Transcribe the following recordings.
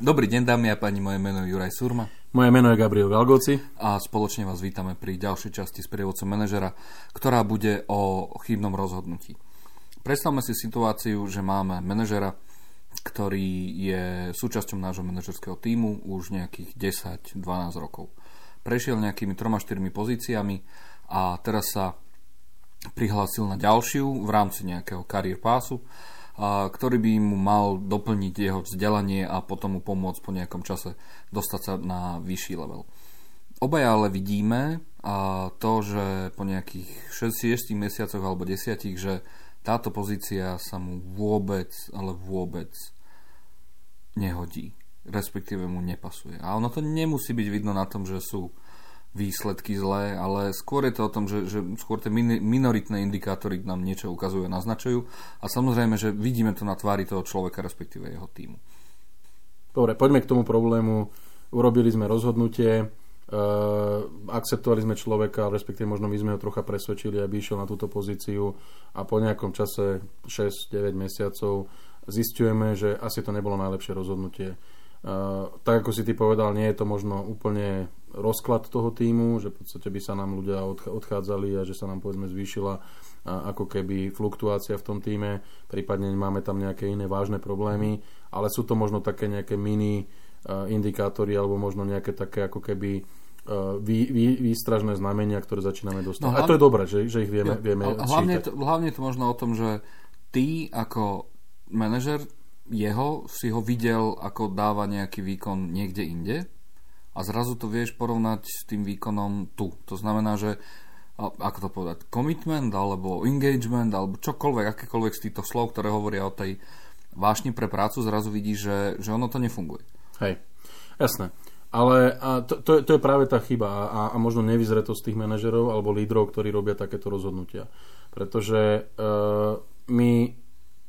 Dobrý deň, dámy a páni, moje meno je Juraj Surma. Moje meno je Gabriel Galgoci. A spoločne vás vítame pri ďalšej časti s prievodcom manažera, ktorá bude o chybnom rozhodnutí. Predstavme si situáciu, že máme manažera, ktorý je súčasťou nášho manažerského týmu už nejakých 10-12 rokov. Prešiel nejakými 3-4 pozíciami a teraz sa prihlásil na ďalšiu v rámci nejakého kariér pásu ktorý by mu mal doplniť jeho vzdelanie a potom mu pomôcť po nejakom čase dostať sa na vyšší level. Obaja ale vidíme to, že po nejakých 6 mesiacoch alebo 10, že táto pozícia sa mu vôbec, ale vôbec nehodí. Respektíve mu nepasuje. A ono to nemusí byť vidno na tom, že sú výsledky zlé, ale skôr je to o tom, že, že skôr tie minoritné indikátory nám niečo ukazujú a naznačujú a samozrejme, že vidíme to na tvári toho človeka, respektíve jeho týmu. Dobre, poďme k tomu problému. Urobili sme rozhodnutie, uh, akceptovali sme človeka, respektíve možno my sme ho trocha presvedčili, aby išiel na túto pozíciu a po nejakom čase 6-9 mesiacov zistujeme, že asi to nebolo najlepšie rozhodnutie. Uh, tak ako si ty povedal, nie je to možno úplne rozklad toho týmu, že v podstate by sa nám ľudia odchádzali a že sa nám povedzme zvýšila ako keby fluktuácia v tom týme, prípadne máme tam nejaké iné vážne problémy, ale sú to možno také nejaké mini indikátory alebo možno nejaké také ako keby vý, vý, výstražné znamenia, ktoré začíname dostať. No, hlavne, a to je dobré, že, že ich vieme, vieme hlavne, to, hlavne to možno o tom, že ty ako manažer jeho si ho videl, ako dáva nejaký výkon niekde inde a zrazu to vieš porovnať s tým výkonom tu. To znamená, že ako to povedať, commitment alebo engagement alebo čokoľvek, akékoľvek z týchto slov, ktoré hovoria o tej vášni pre prácu, zrazu vidíš, že, že ono to nefunguje. Hej, jasné. Ale a to, to, je, to je práve tá chyba a, a možno nevyzretosť tých manažerov alebo lídrov, ktorí robia takéto rozhodnutia. Pretože e, my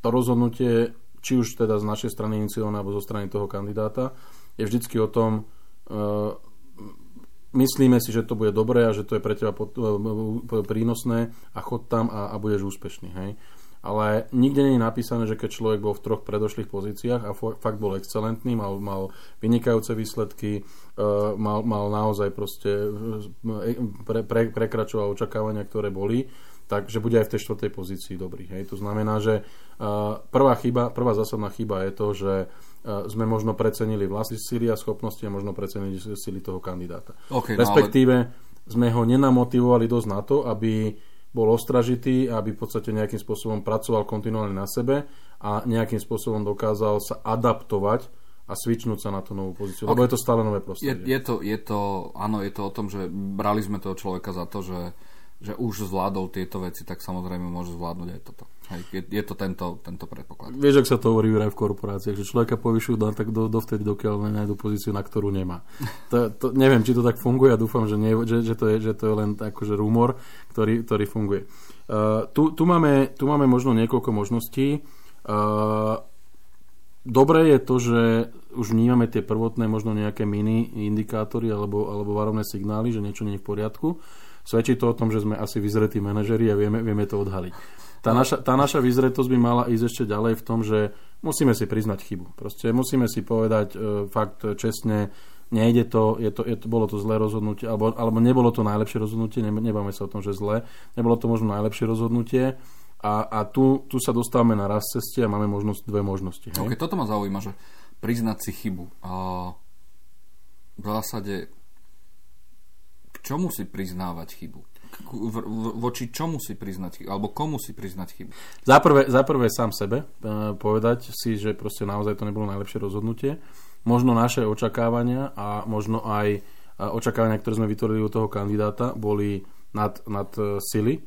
to rozhodnutie, či už teda z našej strany iniciované alebo zo strany toho kandidáta, je vždycky o tom, myslíme si, že to bude dobré a že to je pre teba e, prínosné a chod tam a, a budeš úspešný. Hej? Ale nikde nie je napísané, že keď človek bol v troch predošlých pozíciách a fakt bol excelentný, mal, mal vynikajúce výsledky, mal, mal naozaj proste pre, pre, prekračoval očakávania, ktoré boli, takže bude aj v tej štvrtej pozícii dobrý. Hej? To znamená, že prvá chyba, prvá zásadná chyba je to, že sme možno precenili vlastné síly a schopnosti a možno precenili síly toho kandidáta. Okay, Respektíve no ale... sme ho nenamotivovali dosť na to, aby bol ostražitý a aby v podstate nejakým spôsobom pracoval kontinuálne na sebe a nejakým spôsobom dokázal sa adaptovať a svičnúť sa na tú novú pozíciu, okay. lebo je to stále nové prostredie. Je, je, to, je to, áno, je to o tom, že brali sme toho človeka za to, že že už zvládol tieto veci, tak samozrejme môže zvládnuť aj toto. Hej, je, je to tento, tento predpoklad. Vieš, ak sa to hovorí aj v korporáciách, že človeka povyšujú len tak do, dovtedy, dokiaľ nenájdu pozíciu, na ktorú nemá. To, to, neviem, či to tak funguje, a dúfam, že, nie, že, že, to, je, že to je len akože rumor, ktorý, ktorý funguje. Uh, tu, tu, máme, tu máme možno niekoľko možností. Uh, Dobré je to, že už vnímame tie prvotné možno nejaké mini indikátory alebo, alebo varovné signály, že niečo nie je v poriadku. Svedčí to o tom, že sme asi vyzretí manažeri a vieme, vieme to odhaliť. Tá naša, tá naša vyzretosť by mala ísť ešte ďalej v tom, že musíme si priznať chybu. Proste musíme si povedať e, fakt čestne, nejde to, je to, je to, bolo to zlé rozhodnutie, alebo, alebo nebolo to najlepšie rozhodnutie, ne, nebáme sa o tom, že zlé, nebolo to možno najlepšie rozhodnutie a, a tu, tu sa dostávame na raz ceste a máme možnosť, dve možnosti. Hej? Okay, toto ma zaujíma, že priznať si chybu. A v zásade čomu si priznávať chybu? voči čomu si priznať chybu, alebo komu si priznať chybu? Za prvé, za prvé sám sebe uh, povedať si, že proste naozaj to nebolo najlepšie rozhodnutie. Možno naše očakávania a možno aj uh, očakávania, ktoré sme vytvorili u toho kandidáta, boli nad, nad uh, sily,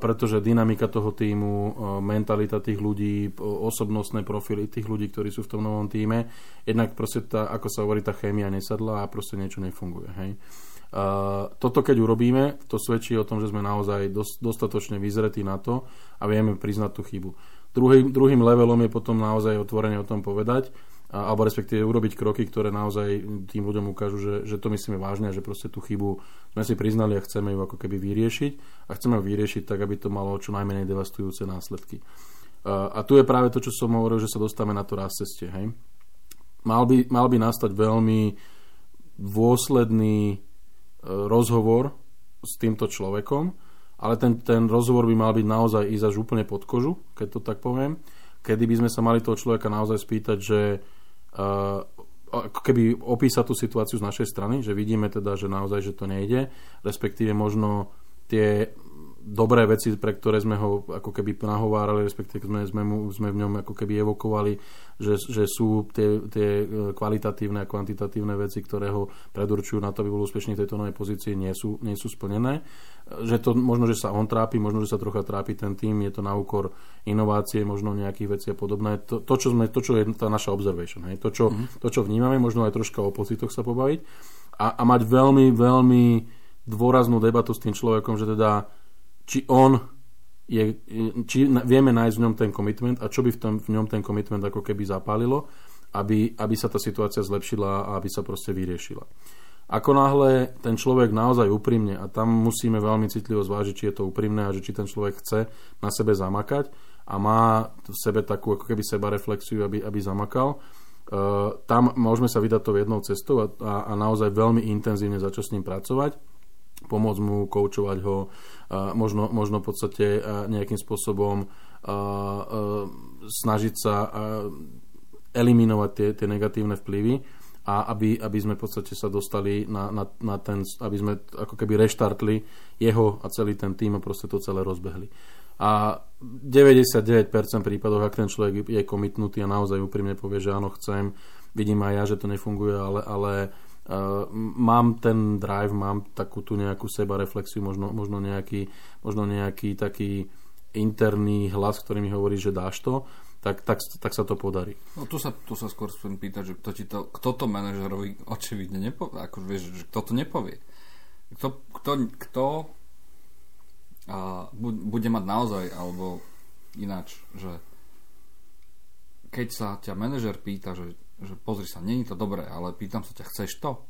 pretože dynamika toho týmu, uh, mentalita tých ľudí, osobnostné profily tých ľudí, ktorí sú v tom novom týme, jednak proste tá, ako sa hovorí, tá chémia nesadla a proste niečo nefunguje. Hej. Toto keď urobíme, to svedčí o tom, že sme naozaj dos, dostatočne vyzretí na to a vieme priznať tú chybu. Druhý, druhým levelom je potom naozaj otvorene o tom povedať, a, alebo respektíve urobiť kroky, ktoré naozaj tým ľuďom ukážu, že, že to myslíme vážne a že proste tú chybu sme si priznali a chceme ju ako keby vyriešiť a chceme ju vyriešiť tak, aby to malo čo najmenej devastujúce následky. Uh, a tu je práve to, čo som hovoril, že sa dostávame na to raz ceste. Hej? mal by, mal by nastať veľmi dôsledný e, rozhovor s týmto človekom, ale ten, ten rozhovor by mal byť naozaj ísť až úplne pod kožu, keď to tak poviem, kedy by sme sa mali toho človeka naozaj spýtať, že uh, keby opísať tú situáciu z našej strany, že vidíme teda, že naozaj, že to nejde, respektíve možno tie dobré veci, pre ktoré sme ho ako keby nahovárali, respektíve sme, sme, mu, sme v ňom ako keby evokovali, že, že sú tie, tie e, kvalitatívne a kvantitatívne veci, ktoré ho predurčujú na to, aby bol úspešný v tejto novej pozícii, nie sú, nie sú splnené. Že to možno, že sa on trápi, možno, že sa trocha trápi ten tým, je to na úkor inovácie, možno nejakých vecí a podobné. To, to, čo, sme, to čo je tá naša observation, hej? To, čo, mm-hmm. to, čo vnímame, možno aj troška o pocitoch sa pobaviť a, a mať veľmi, veľmi dôraznú debatu s tým človekom, že teda či on je, či vieme nájsť v ňom ten komitment a čo by v, tom, v ňom ten komitment ako keby zapálilo, aby, aby sa tá situácia zlepšila a aby sa proste vyriešila. Ako náhle ten človek naozaj úprimne, a tam musíme veľmi citlivo zvážiť, či je to úprimné a že či ten človek chce na sebe zamakať a má v sebe takú ako keby seba reflexiu, aby, aby zamakal, uh, tam môžeme sa vydať to jednou cestou a, a, a naozaj veľmi intenzívne začať s ním pracovať pomôcť mu, koučovať ho, možno, možno v podstate nejakým spôsobom snažiť sa eliminovať tie, tie negatívne vplyvy a aby, aby sme v podstate sa dostali na, na, na ten, aby sme ako keby reštartli jeho a celý ten tým a proste to celé rozbehli. A 99% prípadov, ak ten človek je komitnutý a naozaj úprimne povie, že áno, chcem, vidím aj ja, že to nefunguje, ale, ale mám ten drive, mám takú tú nejakú seba reflexiu, možno, možno, nejaký, možno nejaký taký interný hlas, ktorý mi hovorí, že dáš to, tak, tak, tak sa to podarí. No tu sa, tu sa skôr chcem pýtať, že kto, ti to, kto to manažerovi očividne nepovie, ako vieš, že kto to nepovie. Kto, kto, kto a, bude mať naozaj, alebo ináč, že keď sa ťa manažer pýta, že že pozri sa, není to dobré, ale pýtam sa ťa, chceš to?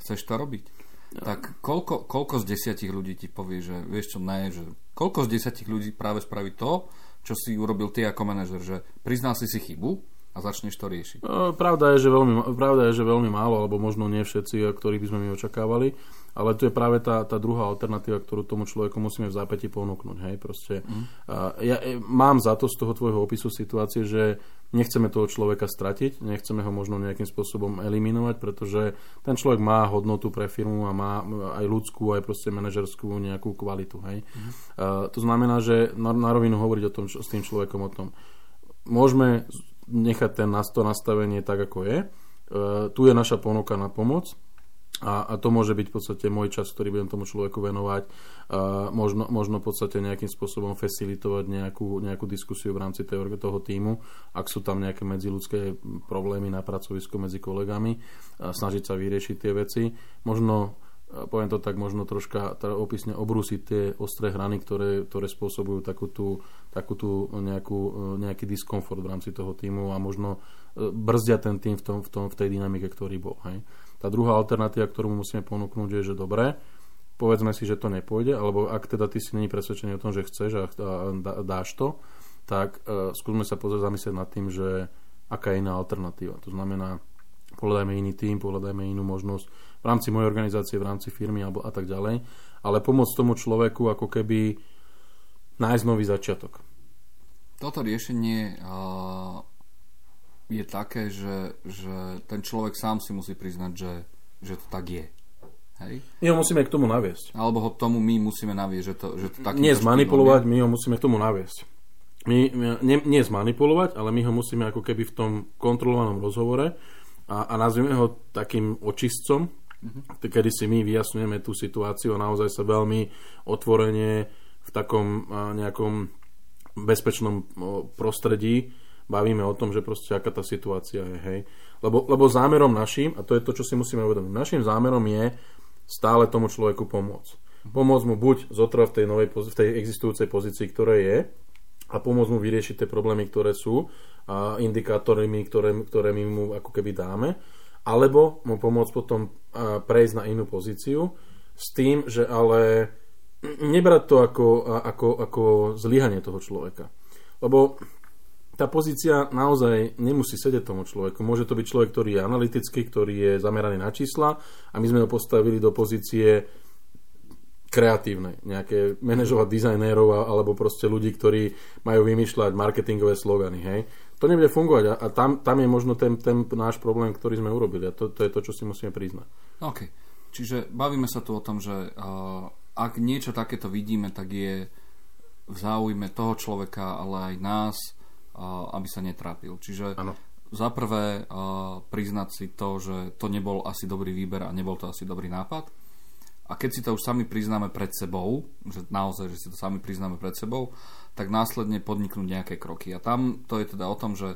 Chceš to robiť? No. Tak koľko, koľko z desiatich ľudí ti povie, že vieš čo, ne, že koľko z desiatich ľudí práve spraví to, čo si urobil ty ako manažer, že priznal si si chybu a začneš to riešiť. No, pravda, je, že veľmi, pravda je, že veľmi málo, alebo možno nie všetci, ktorých by sme my očakávali. Ale tu je práve tá, tá druhá alternatíva, ktorú tomu človeku musíme v zápäti ponúknuť. Hej? Proste, mm. uh, ja e, mám za to z toho tvojho opisu situácie, že nechceme toho človeka stratiť, nechceme ho možno nejakým spôsobom eliminovať, pretože ten človek má hodnotu pre firmu a má aj ľudskú, aj proste manažerskú nejakú kvalitu. Hej? Mm. Uh, to znamená, že na, na rovinu hovoriť o tom, čo, s tým človekom o tom. Môžeme nechať ten, to nastavenie tak, ako je. Uh, tu je naša ponuka na pomoc a, a to môže byť v podstate môj čas, ktorý budem tomu človeku venovať. A možno, možno v podstate nejakým spôsobom facilitovať nejakú, nejakú diskusiu v rámci toho, týmu, ak sú tam nejaké medziludské problémy na pracovisku medzi kolegami, snažiť sa vyriešiť tie veci. Možno poviem to tak, možno troška teda opisne obrúsiť tie ostré hrany, ktoré, ktoré spôsobujú takú tú, takú tú nejakú, nejaký diskomfort v rámci toho týmu a možno e, brzdia ten tým v, tom, v, tom, v tej dynamike, ktorý bol. Hej. Tá druhá alternatíva, ktorú musíme ponúknuť, je, že dobré, povedzme si, že to nepôjde, alebo ak teda ty si není presvedčený o tom, že chceš a, a dáš to, tak uh, skúsme sa pozrieť zamyslieť nad tým, že aká je iná alternatíva. To znamená, pohľadajme iný tým, pohľadajme inú možnosť v rámci mojej organizácie, v rámci firmy alebo a tak ďalej, ale pomôcť tomu človeku ako keby nájsť nový začiatok. Toto riešenie uh, je také, že, že ten človek sám si musí priznať, že, že to tak je. Hej? My ho musíme k tomu naviesť. Alebo ho k tomu my musíme naviesť, že to, že to taký Nie zmanipulovať, my ho musíme k tomu naviesť. My, nie, nie zmanipulovať, ale my ho musíme ako keby v tom kontrolovanom rozhovore a, a nazvime ho takým očistcom, mm-hmm. kedy si my vyjasňujeme tú situáciu a naozaj sa veľmi otvorene v takom nejakom bezpečnom prostredí bavíme o tom, že proste aká tá situácia je, hej. Lebo, lebo zámerom našim, a to je to, čo si musíme uvedomiť, našim zámerom je stále tomu človeku pomôcť. Pomôcť mu buď zotrvať v tej, novej, v tej existujúcej pozícii, ktoré je, a pomôcť mu vyriešiť tie problémy, ktoré sú a indikátormi, ktoré, ktoré my mu ako keby dáme, alebo mu pomôcť potom prejsť na inú pozíciu s tým, že ale nebrať to ako, ako, ako zlyhanie toho človeka. Lebo tá pozícia naozaj nemusí sedieť tomu človeku. Môže to byť človek, ktorý je analytický, ktorý je zameraný na čísla a my sme ho postavili do pozície kreatívnej. Nejaké manažovať dizajnérov alebo proste ľudí, ktorí majú vymýšľať marketingové slogany. Hej? To nebude fungovať a, a tam, tam je možno ten, ten náš problém, ktorý sme urobili a to, to je to, čo si musíme priznať. OK. Čiže bavíme sa tu o tom, že uh, ak niečo takéto vidíme, tak je v záujme toho človeka, ale aj nás, aby sa netrápil. Čiže ano. za prvé priznať si to, že to nebol asi dobrý výber a nebol to asi dobrý nápad. A keď si to už sami priznáme pred sebou, že naozaj, že si to sami priznáme pred sebou, tak následne podniknúť nejaké kroky. A tam to je teda o tom, že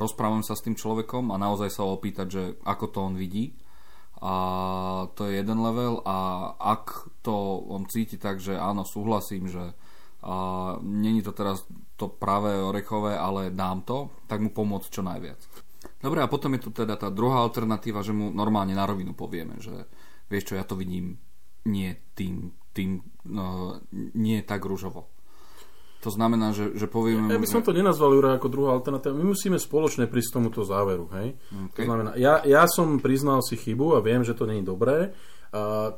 rozprávam sa s tým človekom a naozaj sa ho opýtať, že ako to on vidí. A to je jeden level a ak to on cíti tak, že áno, súhlasím, že a není to teraz to pravé orechové, ale dám to, tak mu pomôcť čo najviac. Dobre, a potom je tu teda tá druhá alternatíva, že mu normálne na rovinu povieme, že vieš čo, ja to vidím nie tým, tým no, nie tak rúžovo. To znamená, že, že povieme... Ja by som to nenazval, Jura, ako druhá alternatíva. My musíme spoločne prísť tomuto záveru. Hej? Okay. To znamená, ja, ja som priznal si chybu a viem, že to je dobré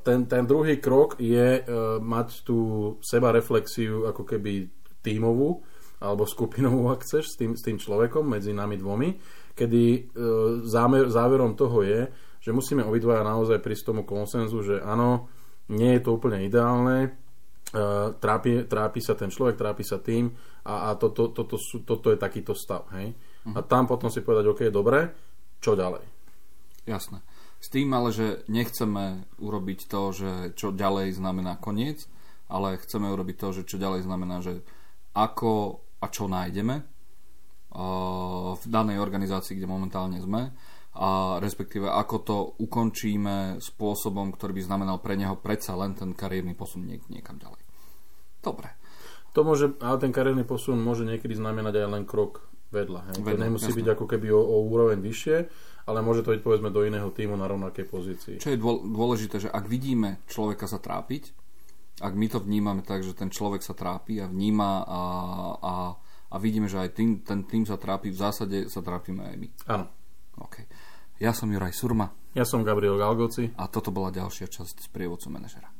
ten, ten druhý krok je uh, mať tú seba reflexiu ako keby tímovú alebo skupinovú, ak chceš, s tým, s tým človekom medzi nami dvomi, kedy uh, zámer, záverom toho je, že musíme obidvaja naozaj prísť tomu konsenzu, že áno, nie je to úplne ideálne, uh, trápi, trápi sa ten človek, trápi sa tým a, a toto, to, to, to, toto je takýto stav. Hej? Uh-huh. A tam potom si povedať, OK, dobre, čo ďalej? Jasné. S tým ale, že nechceme urobiť to, že čo ďalej znamená koniec, ale chceme urobiť to, že čo ďalej znamená, že ako a čo nájdeme v danej organizácii, kde momentálne sme a respektíve ako to ukončíme spôsobom, ktorý by znamenal pre neho predsa len ten kariérny posun niek- niekam ďalej. Dobre. To môže, ale ten kariérny posun môže niekedy znamenať aj len krok vedľa. Hej? Vedľa, to nemusí jasné. byť ako keby o, o úroveň vyššie, ale môže to byť povedzme do iného týmu na rovnakej pozícii. Čo je dôležité, že ak vidíme človeka sa trápiť, ak my to vnímame tak, že ten človek sa trápi a vníma a, a, a vidíme, že aj tým, ten tým sa trápi, v zásade sa trápime aj my. Áno. Okay. Ja som Juraj Surma. Ja som Gabriel Galgoci. A toto bola ďalšia časť z prievodcu manažera.